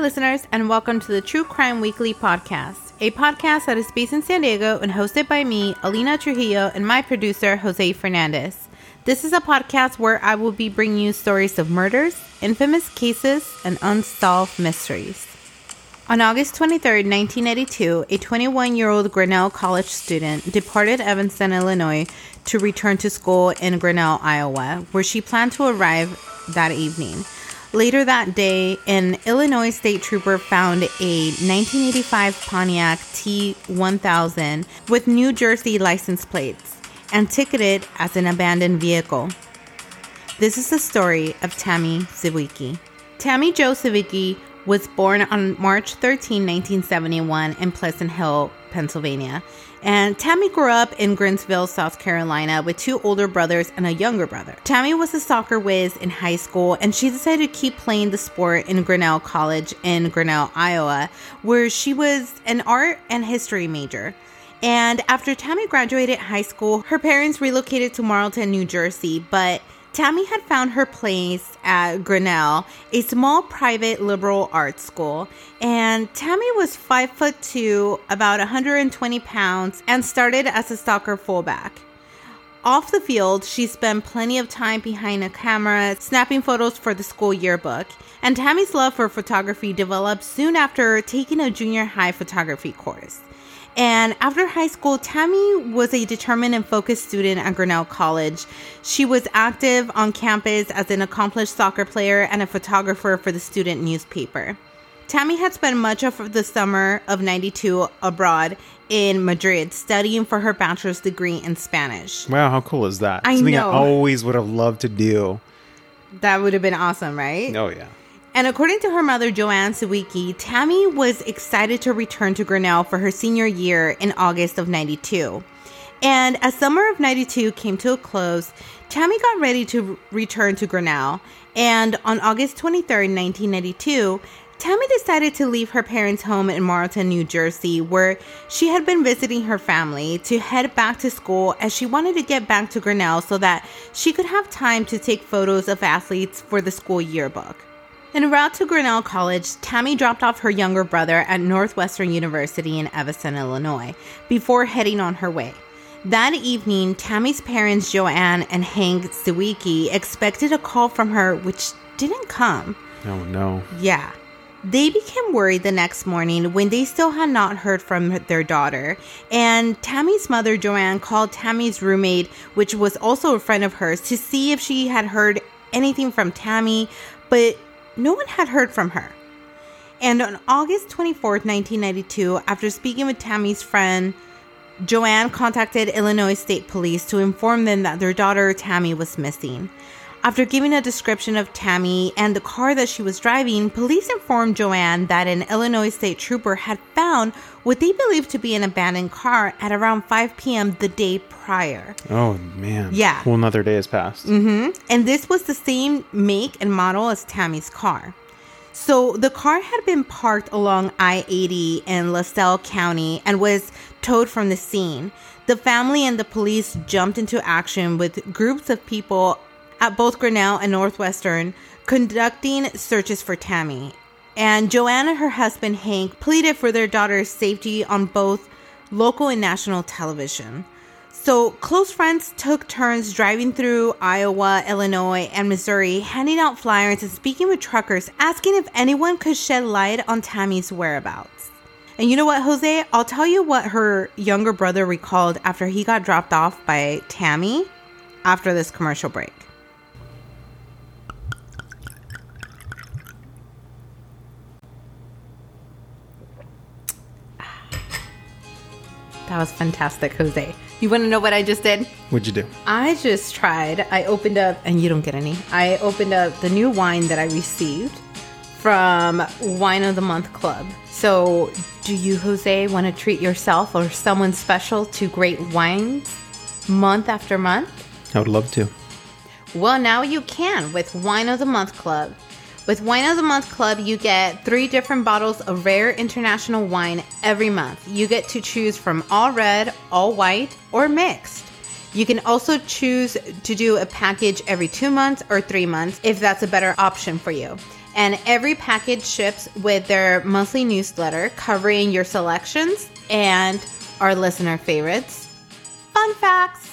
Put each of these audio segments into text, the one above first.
listeners, and welcome to the True Crime Weekly podcast, a podcast that is based in San Diego and hosted by me, Alina Trujillo, and my producer, Jose Fernandez. This is a podcast where I will be bringing you stories of murders, infamous cases, and unsolved mysteries. On August 23, 1982, a 21 year old Grinnell College student departed Evanston, Illinois to return to school in Grinnell, Iowa, where she planned to arrive that evening. Later that day, an Illinois state trooper found a 1985 Pontiac T1000 with New Jersey license plates and ticketed as an abandoned vehicle. This is the story of Tammy Zywicki. Tammy Jo Zywicki was born on March 13, 1971, in Pleasant Hill, Pennsylvania. And Tammy grew up in Greenville, South Carolina, with two older brothers and a younger brother. Tammy was a soccer whiz in high school, and she decided to keep playing the sport in Grinnell College in Grinnell, Iowa, where she was an art and history major. And after Tammy graduated high school, her parents relocated to Marlton, New Jersey, but Tammy had found her place at Grinnell, a small private liberal arts school, and Tammy was five foot two, about 120 pounds, and started as a soccer fullback. Off the field, she spent plenty of time behind a camera, snapping photos for the school yearbook. And Tammy's love for photography developed soon after taking a junior high photography course. And after high school, Tammy was a determined and focused student at Grinnell College. She was active on campus as an accomplished soccer player and a photographer for the student newspaper. Tammy had spent much of the summer of 92 abroad in Madrid studying for her bachelor's degree in Spanish. Wow, how cool is that? I Something know. I always would have loved to do. That would have been awesome, right? Oh yeah. And according to her mother, Joanne Zywicki, Tammy was excited to return to Grinnell for her senior year in August of 92. And as summer of 92 came to a close, Tammy got ready to return to Grinnell. And on August 23rd, 1992, Tammy decided to leave her parents' home in Marlton, New Jersey, where she had been visiting her family, to head back to school as she wanted to get back to Grinnell so that she could have time to take photos of athletes for the school yearbook. En route to Grinnell College, Tammy dropped off her younger brother at Northwestern University in Evanston, Illinois, before heading on her way. That evening, Tammy's parents, Joanne and Hank Zywicki, expected a call from her, which didn't come. Oh no. Yeah. They became worried the next morning when they still had not heard from their daughter. And Tammy's mother, Joanne, called Tammy's roommate, which was also a friend of hers, to see if she had heard anything from Tammy, but no one had heard from her. And on August 24th, 1992, after speaking with Tammy's friend, Joanne contacted Illinois State Police to inform them that their daughter Tammy was missing. After giving a description of Tammy and the car that she was driving, police informed Joanne that an Illinois state trooper had found what they believed to be an abandoned car at around 5 p.m. the day prior. Oh man. Yeah. Whole another day has passed. Mm-hmm. And this was the same make and model as Tammy's car. So the car had been parked along I 80 in LaSalle County and was towed from the scene. The family and the police jumped into action with groups of people at both Grinnell and Northwestern conducting searches for Tammy. And Joanne and her husband Hank pleaded for their daughter's safety on both local and national television. So, close friends took turns driving through Iowa, Illinois, and Missouri, handing out flyers and speaking with truckers, asking if anyone could shed light on Tammy's whereabouts. And you know what, Jose? I'll tell you what her younger brother recalled after he got dropped off by Tammy after this commercial break. That was fantastic, Jose. You want to know what I just did? What'd you do? I just tried. I opened up, and you don't get any. I opened up the new wine that I received from Wine of the Month Club. So, do you, Jose, want to treat yourself or someone special to great wines month after month? I would love to. Well, now you can with Wine of the Month Club. With Wine of the Month Club, you get three different bottles of rare international wine every month. You get to choose from all red, all white, or mixed. You can also choose to do a package every two months or three months if that's a better option for you. And every package ships with their monthly newsletter covering your selections and our listener favorites. Fun facts.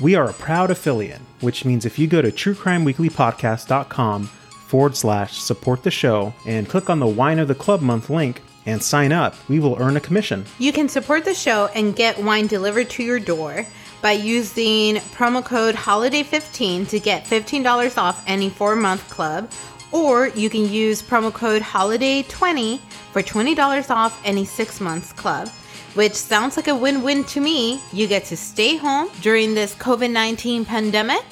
We are a proud affiliate, which means if you go to truecrimeweeklypodcast.com forward slash support the show and click on the Wine of the Club month link and sign up, we will earn a commission. You can support the show and get wine delivered to your door by using promo code HOLIDAY15 to get $15 off any four month club, or you can use promo code HOLIDAY20 for $20 off any six months club. Which sounds like a win win to me. You get to stay home during this COVID 19 pandemic,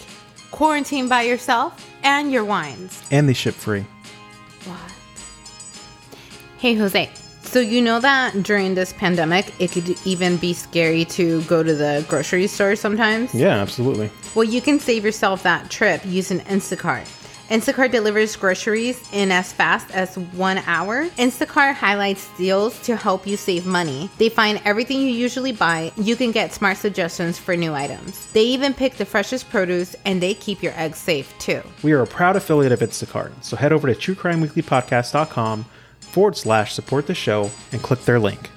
quarantine by yourself, and your wines. And they ship free. What? Hey, Jose. So, you know that during this pandemic, it could even be scary to go to the grocery store sometimes? Yeah, absolutely. Well, you can save yourself that trip using Instacart. Instacart delivers groceries in as fast as one hour. Instacart highlights deals to help you save money. They find everything you usually buy. You can get smart suggestions for new items. They even pick the freshest produce and they keep your eggs safe too. We are a proud affiliate of Instacart, so head over to truecrimeweeklypodcast.com forward slash support the show and click their link.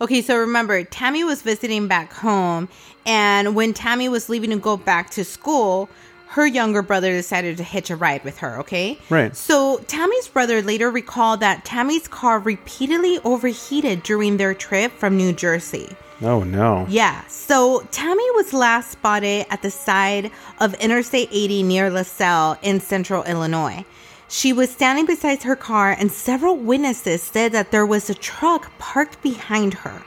Okay, so remember, Tammy was visiting back home, and when Tammy was leaving to go back to school, her younger brother decided to hitch a ride with her, okay? Right. So Tammy's brother later recalled that Tammy's car repeatedly overheated during their trip from New Jersey. Oh, no. Yeah, so Tammy was last spotted at the side of Interstate 80 near LaSalle in central Illinois. She was standing beside her car, and several witnesses said that there was a truck parked behind her.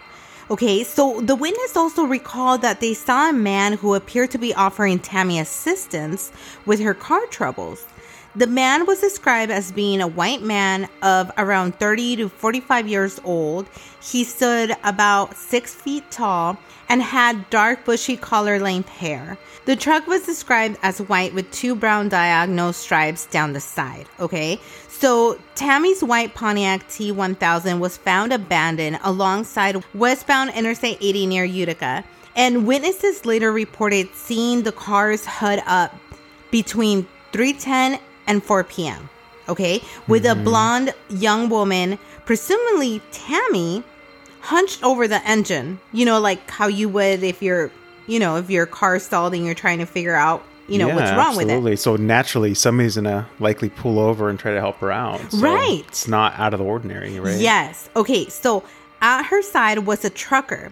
Okay, so the witness also recalled that they saw a man who appeared to be offering Tammy assistance with her car troubles. The man was described as being a white man of around 30 to 45 years old. He stood about six feet tall and had dark, bushy collar length hair. The truck was described as white with two brown diagonal stripes down the side. Okay, so Tammy's white Pontiac T1000 was found abandoned alongside westbound Interstate 80 near Utica, and witnesses later reported seeing the car's hood up between 3:10 and 4 p.m. Okay, with a mm-hmm. blonde young woman, presumably Tammy, hunched over the engine. You know, like how you would if you're, you know, if your car stalled and you're trying to figure out, you know, Yeah, what's wrong with it. absolutely. So naturally, somebody's gonna likely pull over and try to help her out. So Right. It's not out of the ordinary, right? Yes. Okay. So at her side was a trucker.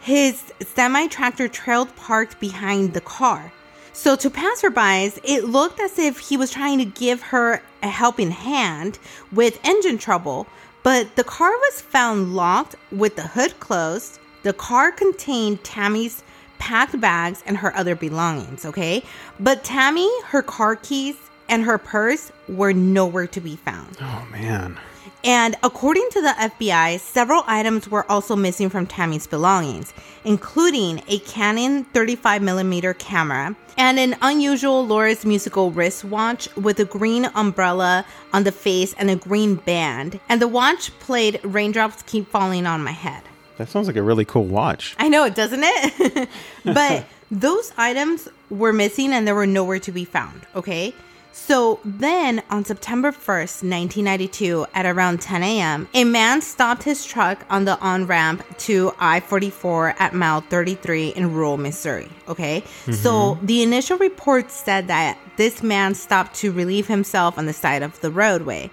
His semi tractor trailed parked behind the car. So to passerbys, it looked as if he was trying to give her a helping hand with engine trouble, but the car was found locked with the hood closed. The car contained Tammy's packed bags and her other belongings, okay? But Tammy, her car keys, and her purse were nowhere to be found. Oh man. And according to the FBI, several items were also missing from Tammy's belongings, including a Canon 35mm camera and an unusual Lorus musical wristwatch with a green umbrella on the face and a green band. And the watch played Raindrops Keep Falling on My Head. That sounds like a really cool watch. I know it, doesn't it? but those items were missing and they were nowhere to be found, okay? So then on September 1st, 1992, at around 10 a.m., a man stopped his truck on the on ramp to I 44 at mile 33 in rural Missouri, okay? So mm-hmm. the initial report said that this man stopped to relieve himself on the side of the roadway.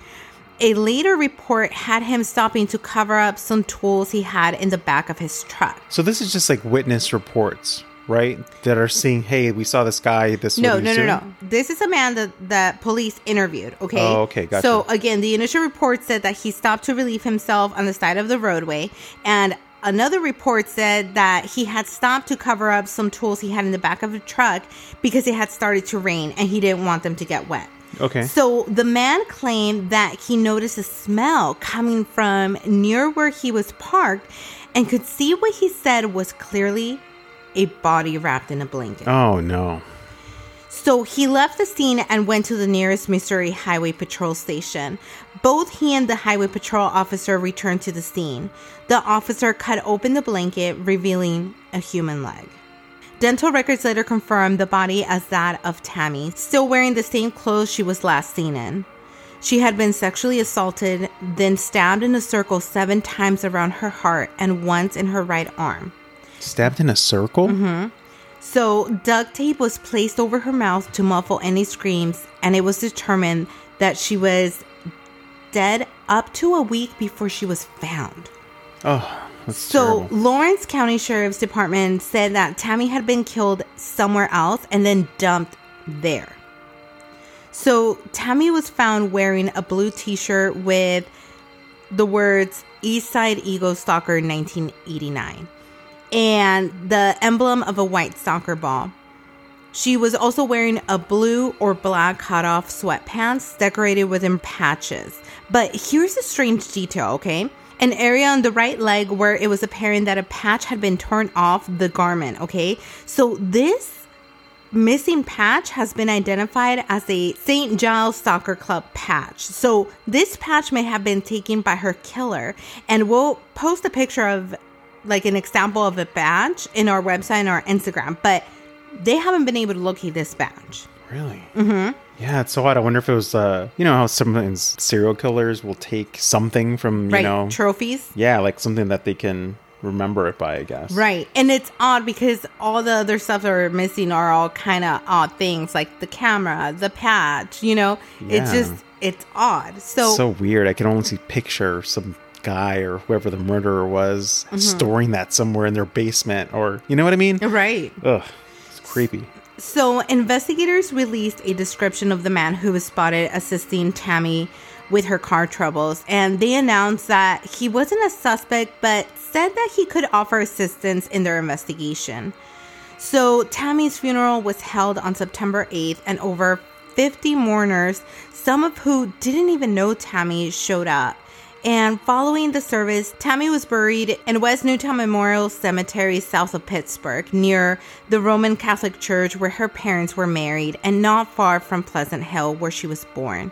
A later report had him stopping to cover up some tools he had in the back of his truck. So this is just like witness reports, right? That are seeing, hey, we saw this guy. This is No, no, no, no. This is a man that that police interviewed. Okay. Oh, okay, gotcha. So again, the initial report said that he stopped to relieve himself on the side of the roadway, and another report said that he had stopped to cover up some tools he had in the back of a truck because it had started to rain and he didn't want them to get wet. Okay. So the man claimed that he noticed a smell coming from near where he was parked and could see what he said was clearly a body wrapped in a blanket. Oh no. So he left the scene and went to the nearest Missouri Highway Patrol station. Both he and the Highway Patrol officer returned to the scene. The officer cut open the blanket, revealing a human leg. Dental records later confirmed the body as that of Tammy, still wearing the same clothes she was last seen in. She had been sexually assaulted, then stabbed in a circle seven times around her heart and once in her right arm. Stabbed in a circle? Mm-hmm. So, duct tape was placed over her mouth to muffle any screams, and it was determined that she was dead up to a week before she was found. Oh, that's So, terrible. Lawrence County Sheriff's Department said that Tammy had been killed somewhere else and then dumped there. So, Tammy was found wearing a blue t shirt with the words East Side Eagle Stalker 1989 and the emblem of a white soccer ball. She was also wearing a blue or black cutoff sweatpants decorated with patches. But here's a strange detail, okay? An area on the right leg where it was apparent that a patch had been torn off the garment, okay? So this missing patch has been identified as a St. Giles Soccer Club patch. So this patch may have been taken by her killer, and we'll post a picture of like an example of a badge in our website and our Instagram, but they haven't been able to locate this badge. Really? Mm-hmm. Yeah, it's so odd. I wonder if it was, uh, you know, how sometimes serial killers will take something from, you right? know, Trophies. yeah, like something that they can remember it by, I guess. Right. And it's odd because all the other stuff that are missing are all kind of odd things like the camera, the patch, you know? It's just, it's odd. So, So weird. I can only see picture some guy or whoever the murderer was Mm-hmm. storing that somewhere in their basement or, you know what I mean? right. Ugh, it's creepy. So, investigators released a description of the man who was spotted assisting Tammy with her car troubles, and they announced that he wasn't a suspect but said that he could offer assistance in their investigation. So, Tammy's funeral was held on September 8th, and over 50 mourners, some of who didn't even know Tammy, showed up. And following the service, Tammy was buried in West Newtown Memorial Cemetery south of Pittsburgh, near the Roman Catholic Church where her parents were married, and not far from Pleasant Hill, where she was born.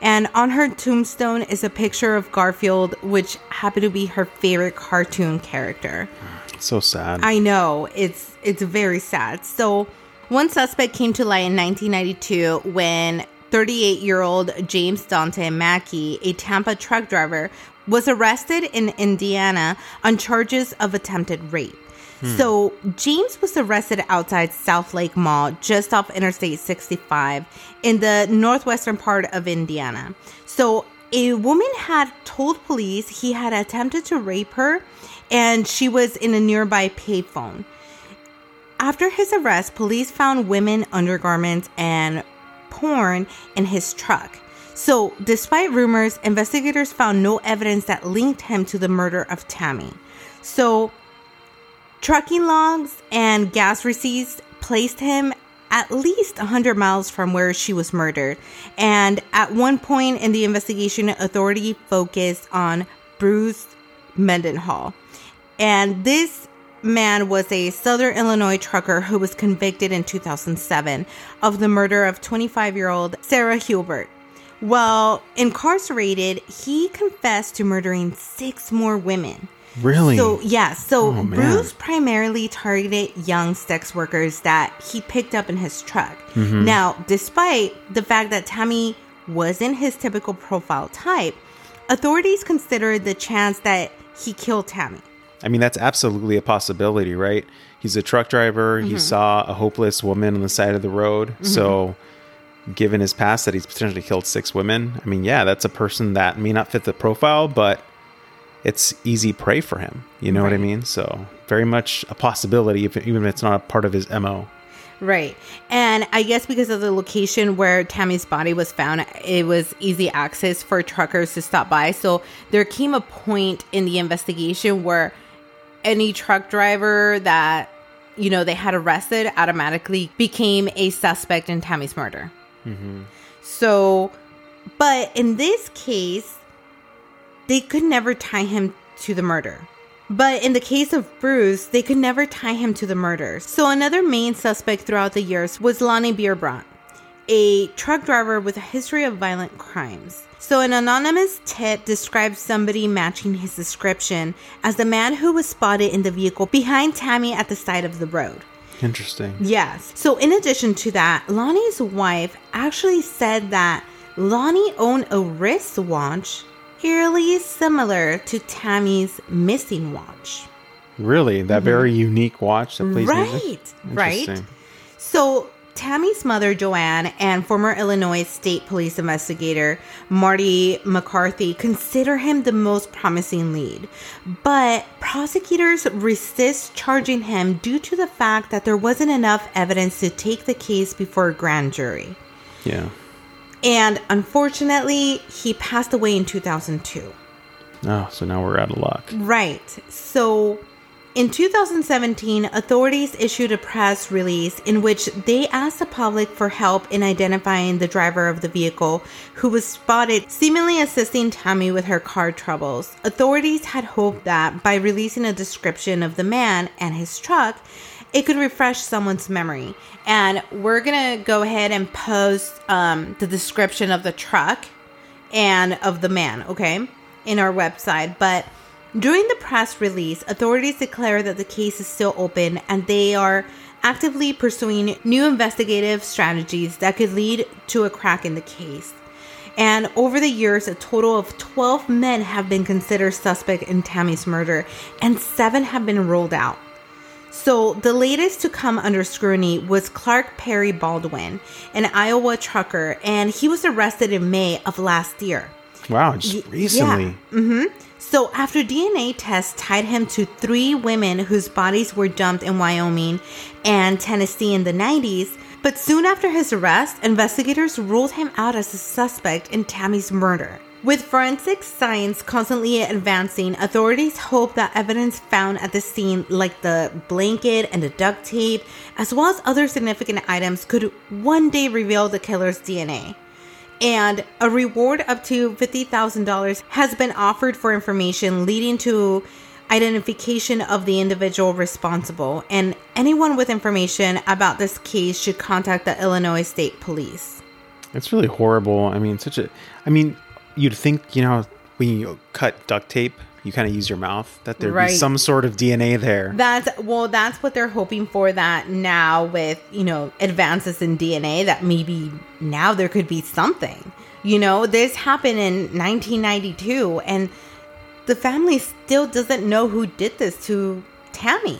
And on her tombstone is a picture of Garfield, which happened to be her favorite cartoon character. So sad. I know it's it's very sad. So, one suspect came to light in 1992 when 38-year-old James Dante Mackey, a Tampa truck driver, was arrested in Indiana on charges of attempted rape. Hmm. So, James was arrested outside South Lake Mall, just off Interstate 65, in the northwestern part of Indiana. So, a woman had told police he had attempted to rape her, and she was in a nearby payphone. After his arrest, police found women undergarments and porn in his truck. So, despite rumors, investigators found no evidence that linked him to the murder of Tammy. So, trucking logs and gas receipts placed him at least 100 miles from where she was murdered. And at one point in the investigation, authority focused on Bruce Mendenhall. And this man was a Southern Illinois trucker who was convicted in 2007 of the murder of 25 year old Sara Hulbert. While incarcerated, he confessed to murdering six more women. really? So, yeah, so Oh. Bruce primarily targeted young sex workers that he picked up in his truck. Mm-hmm. Now, despite the fact that Tammy wasn't his typical profile type, authorities considered the chance that he killed Tammy. I mean, that's absolutely a possibility, right? He's a truck driver. Mm-hmm. He saw a hopeless woman on the side of the road. So, given his past that he's potentially killed six women, I mean, yeah, that's a person that may not fit the profile, but it's easy prey for him. You know what I mean? So, very much a possibility, if, even if it's not a part of his MO. Right. And I guess because of the location where Tammy's body was found, it was easy access for truckers to stop by. So there came a point in the investigation where any truck driver that, you know, they had arrested automatically became a suspect in Tammy's murder. Mm-hmm. So, but in this case, they could never tie him to the murder. But in the case of Bruce, they could never tie him to the murders. So another main suspect throughout the years was Lonnie Bierbrodt, a truck driver with a history of violent crimes. So an anonymous tip describes somebody matching his description as the man who was spotted in the vehicle behind Tammy at the side of the road. Interesting. Yes. So, in addition to that, Lonnie's wife actually said that Lonnie owned a wristwatch eerily similar to Tammy's missing watch. Really, that mm-hmm. very unique watch that plays Right, music. right. So, Tammy's mother, Joanne, and former Illinois State Police investigator Marty McCarthy consider him the most promising lead. But prosecutors resist charging him due to the fact that there wasn't enough evidence to take the case before a grand jury. Yeah. And unfortunately, he passed away in 2002. Oh, so now we're out of luck. Right. So in 2017, authorities issued a press release in which they asked the public for help in identifying the driver of the vehicle who was spotted seemingly assisting Tammy with her car troubles. Authorities had hoped that by releasing a description of the man and his truck, it could refresh someone's memory. And we're to go ahead and post um, the description of the truck and of the man, okay, in our website. But during the press release, authorities declare that the case is still open and they are actively pursuing new investigative strategies that could lead to a crack in the case. And over the years, a total of 12 men have been considered suspect in Tammy's murder, and seven have been ruled out. So, the latest to come under scrutiny was Clark Perry Baldwin, an Iowa trucker, and he was arrested in May of last year. Wow, just recently. yeah. Mm-hmm. So, after DNA tests tied him to three women whose bodies were dumped in Wyoming and Tennessee in the 90s, but soon after his arrest, investigators ruled him out as a suspect in Tammy's murder. With forensic science constantly advancing, authorities hope that evidence found at the scene, like the blanket and the duct tape, as well as other significant items, could one day reveal the killer's DNA and a reward up to $50,000 has been offered for information leading to identification of the individual responsible. And anyone with information about this case should contact the Illinois State Police. It's really horrible. I mean, such a. I mean, you'd think you know when you cut duct tape, you kind of use your mouth that there'd Right. be some sort of DNA there. That's well, that's what they're hoping for. That now with you know advances in DNA, that maybe now there could be something. You know, this happened in 1992, and the family still doesn't know who did this to Tammy.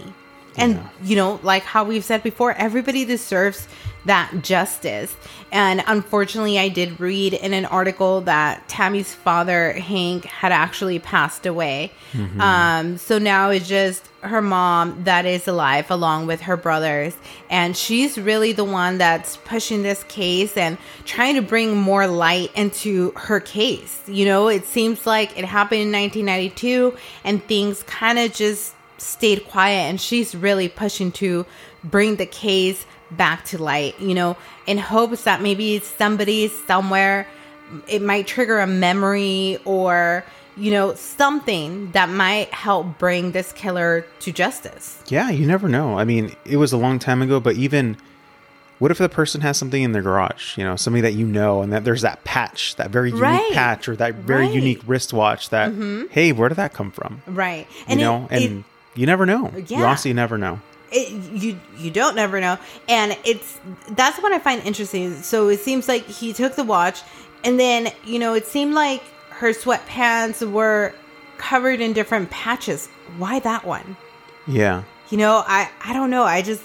And Yeah. you know, like how we've said before, everybody deserves that justice. And unfortunately, I did read in an article that Tammy's father, Hank, had actually passed away. Um, so now it's just her mom that is alive, along with her brothers. And she's really the one that's pushing this case and trying to bring more light into her case. You know, it seems like it happened in 1992 and things kind of just stayed quiet and she's really pushing to bring the case back to light you know in hopes that maybe somebody somewhere it might trigger a memory or you know something that might help bring this killer to justice Yeah, you never know. I mean, it was a long time ago, but even what if the person has something in their garage, you know, somebody that you know, and that there's that patch, that very unique Right. patch or that very Right. Mm-hmm. unique wristwatch that, hey, where did that come from? right And You know, it- and you never know. You honestly never know. it, you you don't never know. And it's that's what i find interesting. So it seems like he took the watch and then you know it seemed like her sweatpants were covered in different patches. Why that one? Yeah. you know i i don't know. I just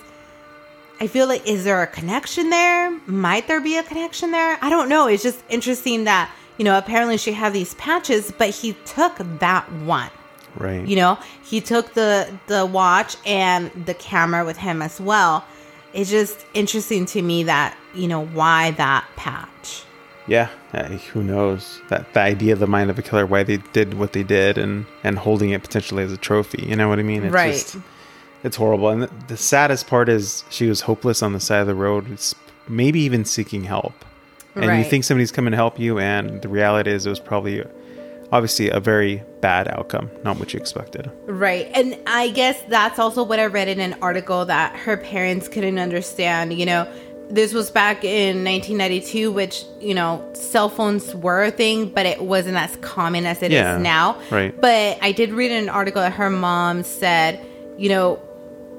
i feel like is there a connection there? Might there be a connection there? I don't know. It's just interesting that you know apparently she had these patches but he took that one Right. you know he took the the watch and the camera with him as well it's just interesting to me that you know why that patch Yeah, who knows that the idea of the mind of a killer, why they did what they did, and and holding it potentially as a trophy. You know what I mean? It's Right. Just, it's horrible, and the, the saddest part is she was hopeless on the side of the road. It's maybe even seeking help, and you think somebody's coming to help you, and the reality is it was probably, obviously, a very bad outcome, not what you expected. right. And i guess that's also what i read in an article that her parents couldn't understand. You know this was back in 1992 which you know cell phones were a thing but it wasn't as common as it is Yeah, now. right. but i did read an article that her mom said you know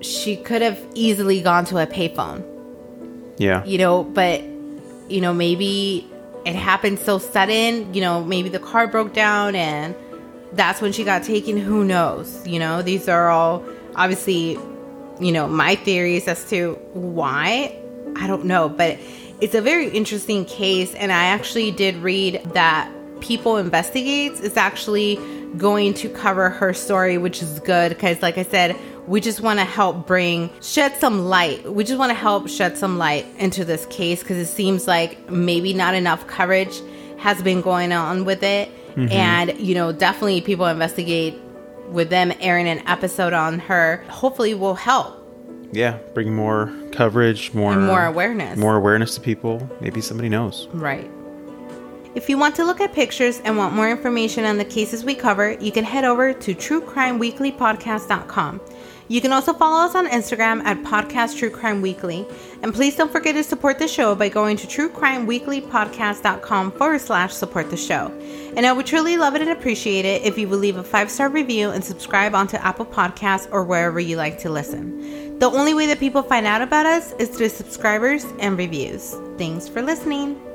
she could have easily gone to a payphone. Yeah, you know, but you know, maybe it happened so sudden. You know, maybe the car broke down and that's when she got taken. Who knows? You know, these are all obviously, you know, my theories as to why. I don't know, but it's a very interesting case. And I actually did read that People Investigates is actually going to cover her story, which is good because, like I said, we just want to help bring shed some light. We just want to help shed some light into this case because it seems like maybe not enough coverage has been going on with it. Mm-hmm. And, you know, definitely people investigate with them airing an episode on her, hopefully will help. Yeah, bring more coverage, more and more awareness. More awareness to people. Maybe somebody knows. Right. If you want to look at pictures and want more information on the cases we cover, you can head over to truecrimeweeklypodcast.com. You can also follow us on Instagram at Podcast True Crime Weekly. And please don't forget to support the show by going to truecrimeweeklypodcast.com forward slash support the show. And I would truly love it and appreciate it if you would leave a five star review and subscribe onto Apple Podcasts or wherever you like to listen. The only way that people find out about us is through subscribers and reviews. Thanks for listening.